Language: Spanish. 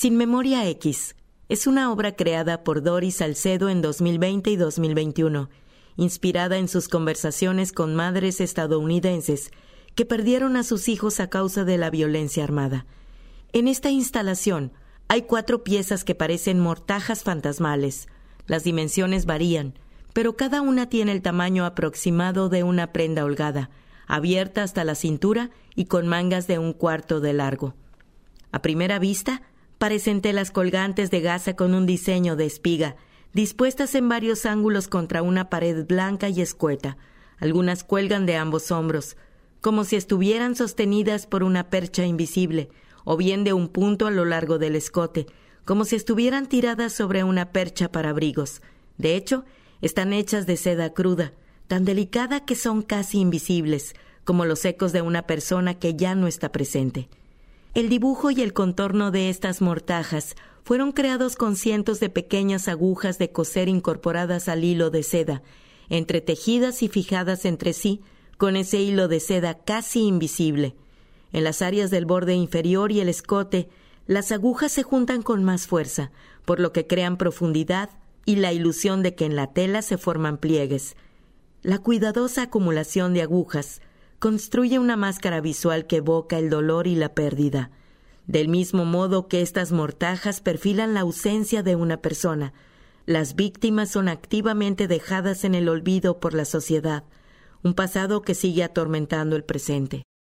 Sin Memoria X es una obra creada por Doris Salcedo en 2020 y 2021, inspirada en sus conversaciones con madres estadounidenses que perdieron a sus hijos a causa de la violencia armada. En esta instalación hay cuatro piezas que parecen mortajas fantasmales. Las dimensiones varían, pero cada una tiene el tamaño aproximado de una prenda holgada, abierta hasta la cintura y con mangas de un cuarto de largo. A primera vista, parecen telas colgantes de gasa con un diseño de espiga, dispuestas en varios ángulos contra una pared blanca y escueta. Algunas cuelgan de ambos hombros, como si estuvieran sostenidas por una percha invisible, o bien de un punto a lo largo del escote, como si estuvieran tiradas sobre una percha para abrigos. De hecho, están hechas de seda cruda, tan delicada que son casi invisibles, como los ecos de una persona que ya no está presente. El dibujo y el contorno de estas mortajas fueron creados con cientos de pequeñas agujas de coser incorporadas al hilo de seda, entretejidas y fijadas entre sí con ese hilo de seda casi invisible. En las áreas del borde inferior y el escote, las agujas se juntan con más fuerza, por lo que crean profundidad y la ilusión de que en la tela se forman pliegues. La cuidadosa acumulación de agujas construye una máscara visual que evoca el dolor y la pérdida. Del mismo modo que estas mortajas perfilan la ausencia de una persona, las víctimas son activamente dejadas en el olvido por la sociedad, un pasado que sigue atormentando el presente.